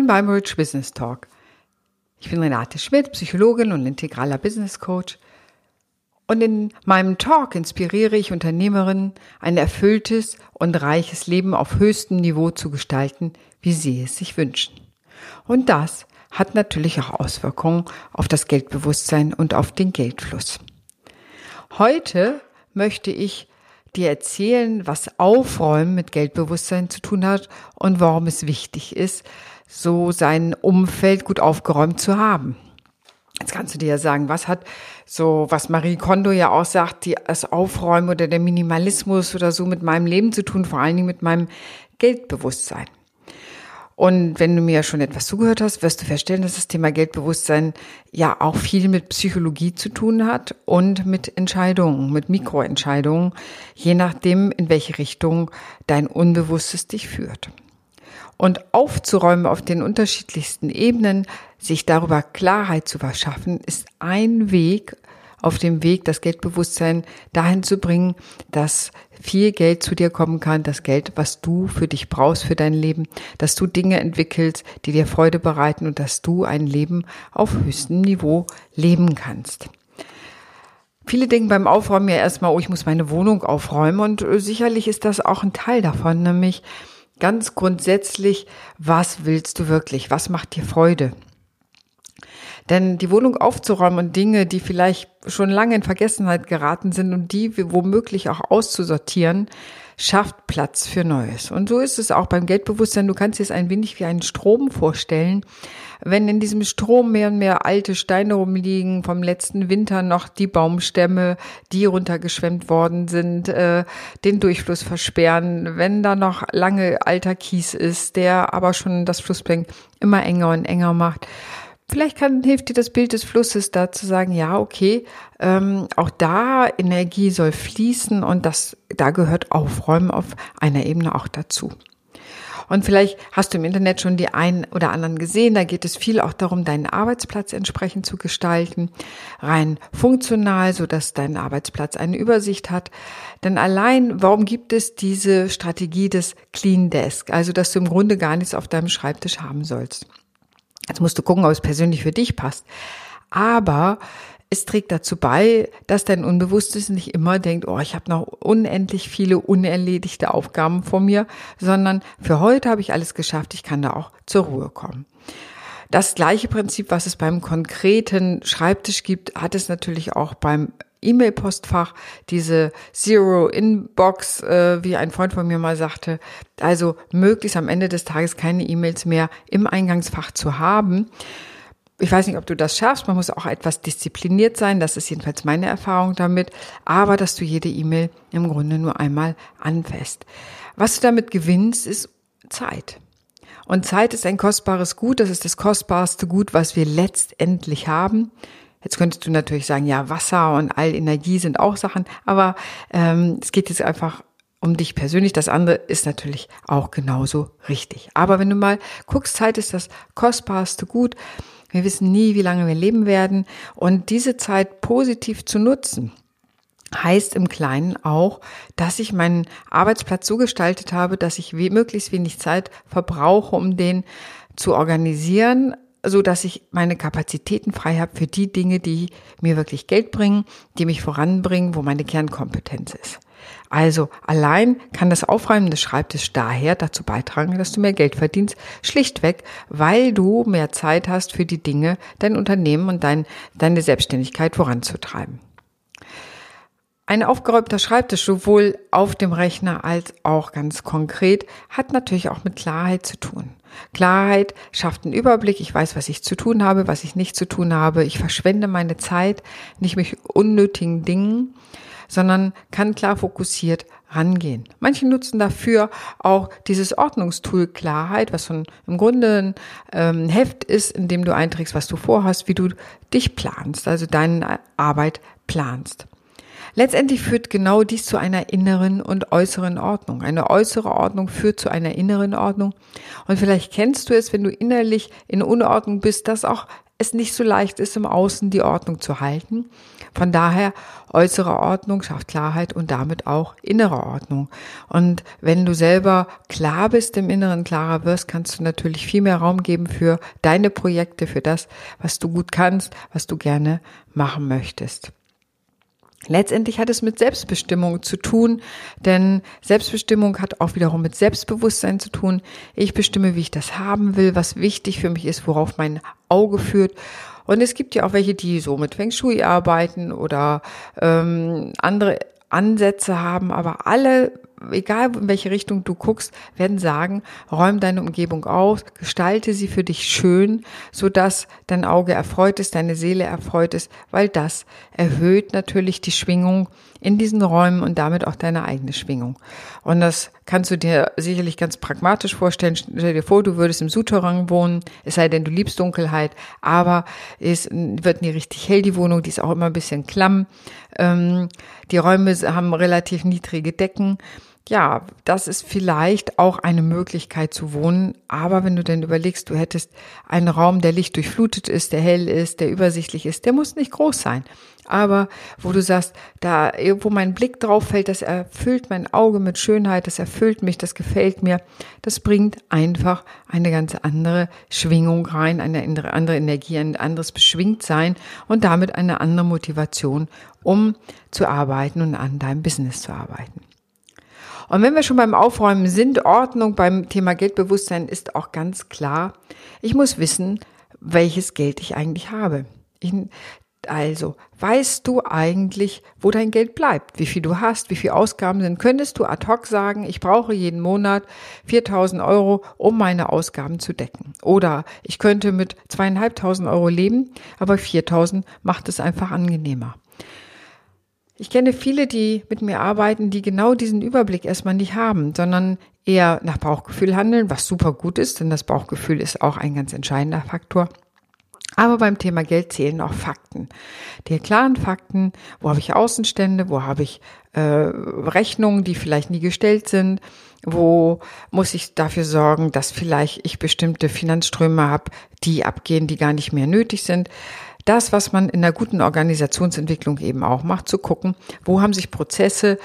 Moin beim Rich Business Talk. Ich bin Renate Schmidt, Psychologin und integraler Business Coach. Und in meinem Talk inspiriere ich Unternehmerinnen, ein erfülltes und reiches Leben auf höchstem Niveau zu gestalten, wie sie es sich wünschen. Und das hat natürlich auch Auswirkungen auf das Geldbewusstsein und auf den Geldfluss. Heute möchte ich dir erzählen, was Aufräumen mit Geldbewusstsein zu tun hat und warum es wichtig ist, so sein Umfeld gut aufgeräumt zu haben. Jetzt kannst du dir ja sagen, was hat so, was Marie Kondo ja auch sagt, die, das Aufräumen oder der Minimalismus oder so mit meinem Leben zu tun, vor allen Dingen mit meinem Geldbewusstsein. Und wenn du mir schon etwas zugehört hast, wirst du feststellen, dass das Thema Geldbewusstsein ja auch viel mit Psychologie zu tun hat und mit Entscheidungen, mit Mikroentscheidungen, je nachdem, in welche Richtung dein Unbewusstes dich führt. Und aufzuräumen auf den unterschiedlichsten Ebenen, sich darüber Klarheit zu verschaffen, ist ein Weg, auf dem Weg, das Geldbewusstsein dahin zu bringen, dass viel Geld zu dir kommen kann, das Geld, was du für dich brauchst, für dein Leben, dass du Dinge entwickelst, die dir Freude bereiten und dass du ein Leben auf höchstem Niveau leben kannst. Viele denken beim Aufräumen ja erstmal, oh, ich muss meine Wohnung aufräumen und äh, sicherlich ist das auch ein Teil davon, nämlich ganz grundsätzlich, was willst du wirklich? Was macht dir Freude? Denn die Wohnung aufzuräumen und Dinge, die vielleicht schon lange in Vergessenheit geraten sind und die womöglich auch auszusortieren, schafft Platz für Neues. Und so ist es auch beim Geldbewusstsein. Du kannst dir es ein wenig wie einen Strom vorstellen. Wenn in diesem Strom mehr und mehr alte Steine rumliegen, vom letzten Winter noch die Baumstämme, die runtergeschwemmt worden sind, äh, den Durchfluss versperren, wenn da noch lange alter Kies ist, der aber schon das Flussbecken immer enger und enger macht, Vielleicht kann, hilft dir das Bild des Flusses da zu sagen, ja, okay, ähm, auch da Energie soll fließen und das, da gehört Aufräumen auf einer Ebene auch dazu. Und vielleicht hast du im Internet schon die einen oder anderen gesehen. Da geht es viel auch darum, deinen Arbeitsplatz entsprechend zu gestalten. Rein funktional, so dass dein Arbeitsplatz eine Übersicht hat. Denn allein, warum gibt es diese Strategie des Clean Desk? Also, dass du im Grunde gar nichts auf deinem Schreibtisch haben sollst. Jetzt musst du gucken, ob es persönlich für dich passt. Aber es trägt dazu bei, dass dein Unbewusstes nicht immer denkt, oh, ich habe noch unendlich viele unerledigte Aufgaben vor mir, sondern für heute habe ich alles geschafft, ich kann da auch zur Ruhe kommen. Das gleiche Prinzip, was es beim konkreten Schreibtisch gibt, hat es natürlich auch beim E-Mail-Postfach, diese Zero-Inbox, äh, wie ein Freund von mir mal sagte, also möglichst am Ende des Tages keine E-Mails mehr im Eingangsfach zu haben. Ich weiß nicht, ob du das schaffst. Man muss auch etwas diszipliniert sein. Das ist jedenfalls meine Erfahrung damit. Aber dass du jede E-Mail im Grunde nur einmal anfasst. Was du damit gewinnst, ist Zeit. Und Zeit ist ein kostbares Gut. Das ist das kostbarste Gut, was wir letztendlich haben. Jetzt könntest du natürlich sagen, ja, Wasser und all Energie sind auch Sachen, aber ähm, es geht jetzt einfach um dich persönlich. Das andere ist natürlich auch genauso richtig. Aber wenn du mal guckst, Zeit ist das kostbarste Gut. Wir wissen nie, wie lange wir leben werden. Und diese Zeit positiv zu nutzen, heißt im Kleinen auch, dass ich meinen Arbeitsplatz so gestaltet habe, dass ich möglichst wenig Zeit verbrauche, um den zu organisieren, so dass ich meine Kapazitäten frei habe für die Dinge, die mir wirklich Geld bringen, die mich voranbringen, wo meine Kernkompetenz ist. Also allein kann das Aufräumen des Schreibtisches daher dazu beitragen, dass du mehr Geld verdienst, schlichtweg, weil du mehr Zeit hast für die Dinge, dein Unternehmen und dein, deine Selbstständigkeit voranzutreiben. Ein aufgeräumter Schreibtisch, sowohl auf dem Rechner als auch ganz konkret, hat natürlich auch mit Klarheit zu tun. Klarheit schafft einen Überblick. Ich weiß, was ich zu tun habe, was ich nicht zu tun habe. Ich verschwende meine Zeit nicht mit unnötigen Dingen, sondern kann klar fokussiert rangehen. Manche nutzen dafür auch dieses Ordnungstool Klarheit, was schon im Grunde ein ähm, Heft ist, in dem du einträgst, was du vorhast, wie du dich planst, also deine Arbeit planst. Letztendlich führt genau dies zu einer inneren und äußeren Ordnung. Eine äußere Ordnung führt zu einer inneren Ordnung. Und vielleicht kennst du es, wenn du innerlich in Unordnung bist, dass auch es nicht so leicht ist, im Außen die Ordnung zu halten. Von daher äußere Ordnung schafft Klarheit und damit auch innere Ordnung. Und wenn du selber klar bist im Inneren, klarer wirst, kannst du natürlich viel mehr Raum geben für deine Projekte, für das, was du gut kannst, was du gerne machen möchtest. Letztendlich hat es mit Selbstbestimmung zu tun, denn Selbstbestimmung hat auch wiederum mit Selbstbewusstsein zu tun. Ich bestimme, wie ich das haben will, was wichtig für mich ist, worauf mein Auge führt. Und es gibt ja auch welche, die so mit Feng Shui arbeiten oder ähm, andere Ansätze haben, aber alle egal in welche Richtung du guckst, werden sagen, räum deine Umgebung aus, gestalte sie für dich schön, so dass dein Auge erfreut ist, deine Seele erfreut ist, weil das erhöht natürlich die Schwingung in diesen Räumen und damit auch deine eigene Schwingung. Und das kannst du dir sicherlich ganz pragmatisch vorstellen. Stell dir vor, du würdest im Souterrain wohnen, es sei denn, du liebst Dunkelheit, aber es wird nie richtig hell, die Wohnung, die ist auch immer ein bisschen klamm. Ähm, die Räume haben relativ niedrige Decken ja, das ist vielleicht auch eine Möglichkeit zu wohnen. Aber wenn du denn überlegst, du hättest einen Raum, der lichtdurchflutet ist, der hell ist, der übersichtlich ist, der muss nicht groß sein. Aber wo du sagst, da, wo mein Blick drauf fällt, das erfüllt mein Auge mit Schönheit, das erfüllt mich, das gefällt mir, das bringt einfach eine ganz andere Schwingung rein, eine andere Energie, ein anderes Beschwingtsein und damit eine andere Motivation, um zu arbeiten und an deinem Business zu arbeiten. Und wenn wir schon beim Aufräumen sind, Ordnung beim Thema Geldbewusstsein ist auch ganz klar, ich muss wissen, welches Geld ich eigentlich habe. Ich, also, weißt du eigentlich, wo dein Geld bleibt, wie viel du hast, wie viel Ausgaben sind? Könntest du ad hoc sagen, ich brauche jeden Monat 4000 Euro, um meine Ausgaben zu decken? Oder ich könnte mit zweieinhalbtausend Euro leben, aber 4000 macht es einfach angenehmer. Ich kenne viele, die mit mir arbeiten, die genau diesen Überblick erstmal nicht haben, sondern eher nach Bauchgefühl handeln, was super gut ist, denn das Bauchgefühl ist auch ein ganz entscheidender Faktor. Aber beim Thema Geld zählen auch Fakten. Die klaren Fakten, wo habe ich Außenstände, wo habe ich äh, Rechnungen, die vielleicht nie gestellt sind, wo muss ich dafür sorgen, dass vielleicht ich bestimmte Finanzströme habe, die abgehen, die gar nicht mehr nötig sind das, was man in der guten Organisationsentwicklung eben auch macht, zu gucken, wo haben sich Prozesse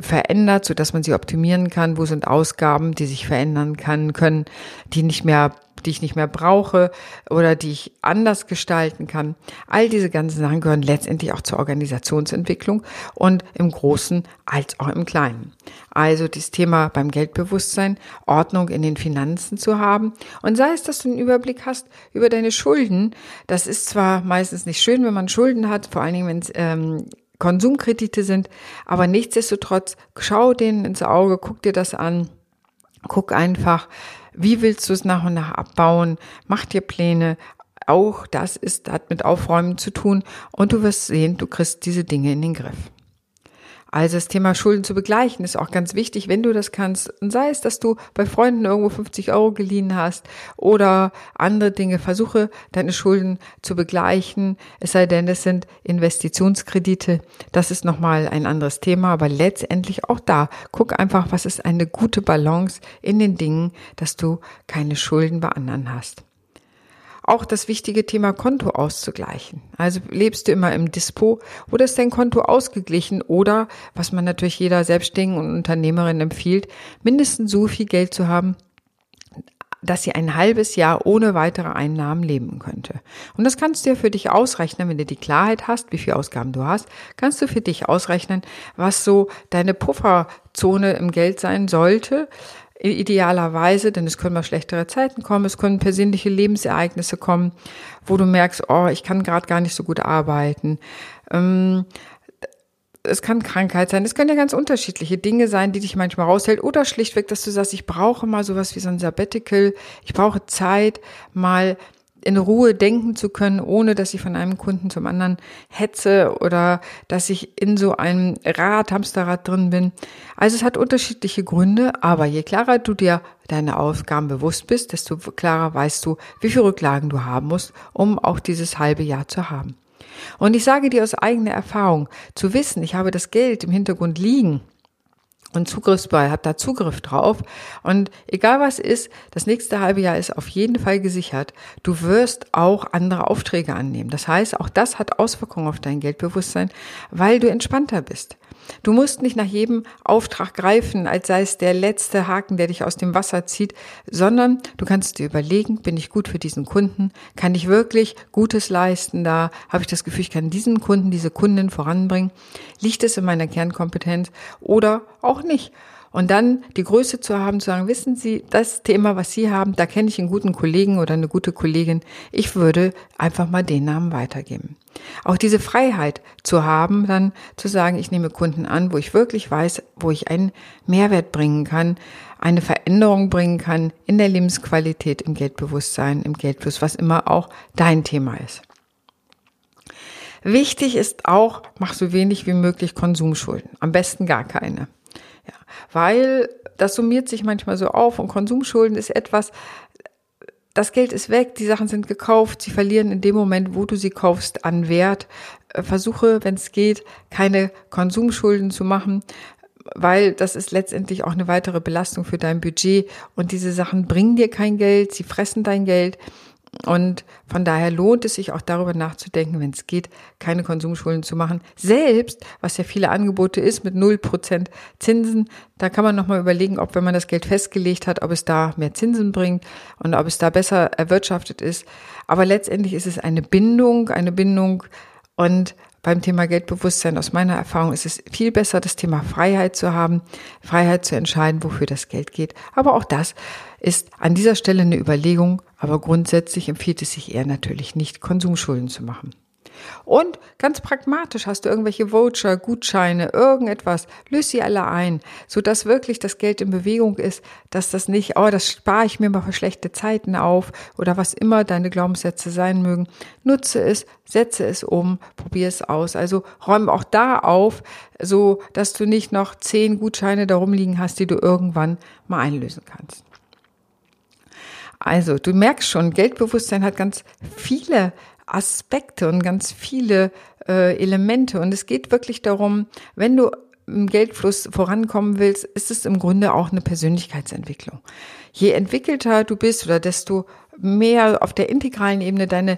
verändert, so dass man sie optimieren kann, wo sind Ausgaben, die sich verändern kann, können, die nicht mehr die ich nicht mehr brauche oder die ich anders gestalten kann. All diese ganzen Sachen gehören letztendlich auch zur Organisationsentwicklung und im Großen als auch im Kleinen. Also das Thema beim Geldbewusstsein, Ordnung in den Finanzen zu haben und sei es, dass du einen Überblick hast über deine Schulden. Das ist zwar meistens nicht schön, wenn man Schulden hat, vor allen Dingen, wenn es ähm, Konsumkredite sind, aber nichtsdestotrotz schau denen ins Auge, guck dir das an, guck einfach, wie willst du es nach und nach abbauen? Mach dir Pläne. Auch das ist, hat mit Aufräumen zu tun. Und du wirst sehen, du kriegst diese Dinge in den Griff. Also das Thema Schulden zu begleichen ist auch ganz wichtig, wenn du das kannst. Und sei es, dass du bei Freunden irgendwo 50 Euro geliehen hast oder andere Dinge. Versuche deine Schulden zu begleichen. Es sei denn, es sind Investitionskredite. Das ist nochmal ein anderes Thema. Aber letztendlich auch da. Guck einfach, was ist eine gute Balance in den Dingen, dass du keine Schulden bei anderen hast auch das wichtige Thema Konto auszugleichen. Also lebst du immer im Dispo oder ist dein Konto ausgeglichen oder, was man natürlich jeder Selbstständigen und Unternehmerin empfiehlt, mindestens so viel Geld zu haben, dass sie ein halbes Jahr ohne weitere Einnahmen leben könnte. Und das kannst du ja für dich ausrechnen, wenn du die Klarheit hast, wie viel Ausgaben du hast, kannst du für dich ausrechnen, was so deine Pufferzone im Geld sein sollte, idealerweise, denn es können mal schlechtere Zeiten kommen, es können persönliche Lebensereignisse kommen, wo du merkst, oh, ich kann gerade gar nicht so gut arbeiten. Ähm, es kann Krankheit sein, es können ja ganz unterschiedliche Dinge sein, die dich manchmal raushält oder schlichtweg, dass du sagst, ich brauche mal sowas wie so ein Sabbatical, ich brauche Zeit, mal in Ruhe denken zu können, ohne dass ich von einem Kunden zum anderen hetze oder dass ich in so einem Rad, Hamsterrad drin bin. Also es hat unterschiedliche Gründe, aber je klarer du dir deine Aufgaben bewusst bist, desto klarer weißt du, wie viele Rücklagen du haben musst, um auch dieses halbe Jahr zu haben. Und ich sage dir aus eigener Erfahrung, zu wissen, ich habe das Geld im Hintergrund liegen, und zugriffsbar, habe da Zugriff drauf. Und egal was ist, das nächste halbe Jahr ist auf jeden Fall gesichert. Du wirst auch andere Aufträge annehmen. Das heißt, auch das hat Auswirkungen auf dein Geldbewusstsein, weil du entspannter bist. Du musst nicht nach jedem Auftrag greifen, als sei es der letzte Haken, der dich aus dem Wasser zieht, sondern du kannst dir überlegen, bin ich gut für diesen Kunden? Kann ich wirklich Gutes leisten? Da habe ich das Gefühl, ich kann diesen Kunden, diese Kundin voranbringen. Liegt es in meiner Kernkompetenz oder auch nicht? Und dann die Größe zu haben, zu sagen, wissen Sie, das Thema, was Sie haben, da kenne ich einen guten Kollegen oder eine gute Kollegin. Ich würde einfach mal den Namen weitergeben. Auch diese Freiheit zu haben, dann zu sagen, ich nehme Kunden an, wo ich wirklich weiß, wo ich einen Mehrwert bringen kann, eine Veränderung bringen kann in der Lebensqualität, im Geldbewusstsein, im Geldfluss, was immer auch dein Thema ist. Wichtig ist auch, mach so wenig wie möglich Konsumschulden. Am besten gar keine. Weil das summiert sich manchmal so auf und Konsumschulden ist etwas, das Geld ist weg, die Sachen sind gekauft, sie verlieren in dem Moment, wo du sie kaufst, an Wert. Äh, versuche, wenn es geht, keine Konsumschulden zu machen, weil das ist letztendlich auch eine weitere Belastung für dein Budget und diese Sachen bringen dir kein Geld, sie fressen dein Geld und von daher lohnt es sich auch darüber nachzudenken, wenn es geht, keine Konsumschulden zu machen. Selbst, was ja viele Angebote ist, mit 0% Zinsen, da kann man nochmal überlegen, ob wenn man das Geld festgelegt hat, ob es da mehr Zinsen bringt und ob es da besser erwirtschaftet ist. Aber letztendlich ist es eine Bindung, eine Bindung und beim Thema Geldbewusstsein aus meiner Erfahrung ist es viel besser, das Thema Freiheit zu haben, Freiheit zu entscheiden, wofür das Geld geht. Aber auch das ist an dieser Stelle eine Überlegung, aber grundsätzlich empfiehlt es sich eher natürlich nicht, Konsumschulden zu machen. Und ganz pragmatisch hast du irgendwelche Voucher, Gutscheine, irgendetwas, löse sie alle ein, sodass wirklich das Geld in Bewegung ist, dass das nicht, oh, das spare ich mir mal für schlechte Zeiten auf oder was immer deine Glaubenssätze sein mögen. Nutze es, setze es um, probier es aus. Also räume auch da auf, so dass du nicht noch zehn Gutscheine darum liegen hast, die du irgendwann mal einlösen kannst. Also, du merkst schon, Geldbewusstsein hat ganz viele Aspekte und ganz viele äh, Elemente. Und es geht wirklich darum, wenn du im Geldfluss vorankommen willst, ist es im Grunde auch eine Persönlichkeitsentwicklung. Je entwickelter du bist oder desto mehr auf der integralen Ebene deine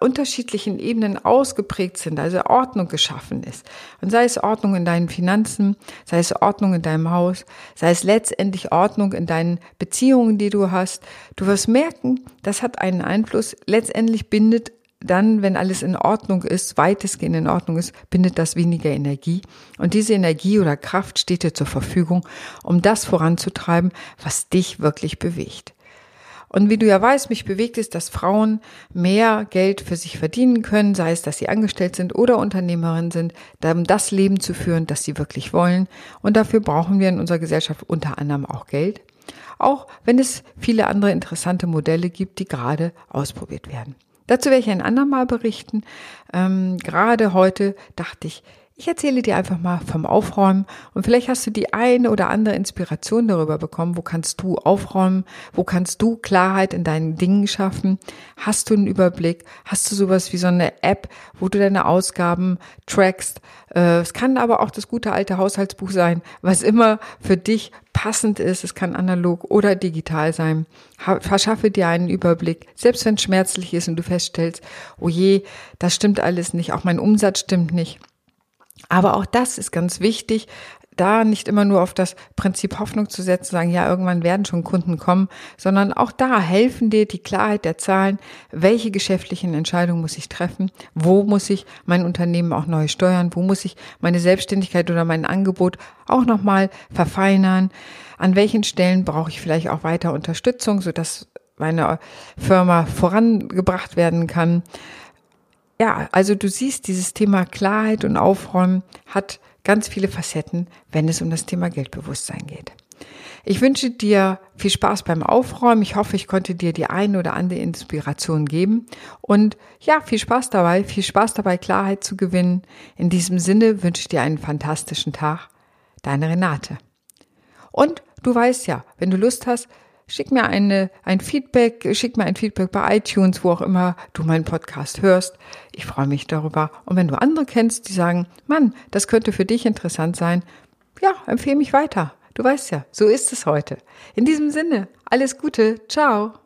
unterschiedlichen Ebenen ausgeprägt sind, also Ordnung geschaffen ist. Und sei es Ordnung in deinen Finanzen, sei es Ordnung in deinem Haus, sei es letztendlich Ordnung in deinen Beziehungen, die du hast. Du wirst merken, das hat einen Einfluss. Letztendlich bindet dann, wenn alles in Ordnung ist, weitestgehend in Ordnung ist, bindet das weniger Energie. Und diese Energie oder Kraft steht dir zur Verfügung, um das voranzutreiben, was dich wirklich bewegt. Und wie du ja weißt, mich bewegt es, dass Frauen mehr Geld für sich verdienen können, sei es, dass sie angestellt sind oder Unternehmerin sind, um das Leben zu führen, das sie wirklich wollen. Und dafür brauchen wir in unserer Gesellschaft unter anderem auch Geld. Auch wenn es viele andere interessante Modelle gibt, die gerade ausprobiert werden. Dazu werde ich ein andermal berichten. Ähm, gerade heute dachte ich, ich erzähle dir einfach mal vom Aufräumen und vielleicht hast du die eine oder andere Inspiration darüber bekommen, wo kannst du aufräumen, wo kannst du Klarheit in deinen Dingen schaffen, hast du einen Überblick, hast du sowas wie so eine App, wo du deine Ausgaben trackst. Äh, es kann aber auch das gute alte Haushaltsbuch sein, was immer für dich passend ist. Es kann analog oder digital sein. Verschaffe dir einen Überblick, selbst wenn es schmerzlich ist und du feststellst, oh je, das stimmt alles nicht, auch mein Umsatz stimmt nicht aber auch das ist ganz wichtig, da nicht immer nur auf das Prinzip Hoffnung zu setzen, sagen, ja, irgendwann werden schon Kunden kommen, sondern auch da helfen dir die Klarheit der Zahlen, welche geschäftlichen Entscheidungen muss ich treffen, wo muss ich mein Unternehmen auch neu steuern, wo muss ich meine Selbstständigkeit oder mein Angebot auch nochmal verfeinern, an welchen Stellen brauche ich vielleicht auch weiter Unterstützung, sodass meine Firma vorangebracht werden kann. Ja, also du siehst, dieses Thema Klarheit und Aufräumen hat ganz viele Facetten, wenn es um das Thema Geldbewusstsein geht. Ich wünsche dir viel Spaß beim Aufräumen. Ich hoffe, ich konnte dir die eine oder andere Inspiration geben. Und ja, viel Spaß dabei, viel Spaß dabei, Klarheit zu gewinnen. In diesem Sinne wünsche ich dir einen fantastischen Tag. Deine Renate. Und du weißt ja, wenn du Lust hast, Schick mir eine, ein Feedback, schick mir ein Feedback bei iTunes, wo auch immer du meinen Podcast hörst. Ich freue mich darüber. Und wenn du andere kennst, die sagen, Mann, das könnte für dich interessant sein, ja, empfehle mich weiter. Du weißt ja, so ist es heute. In diesem Sinne, alles Gute. Ciao.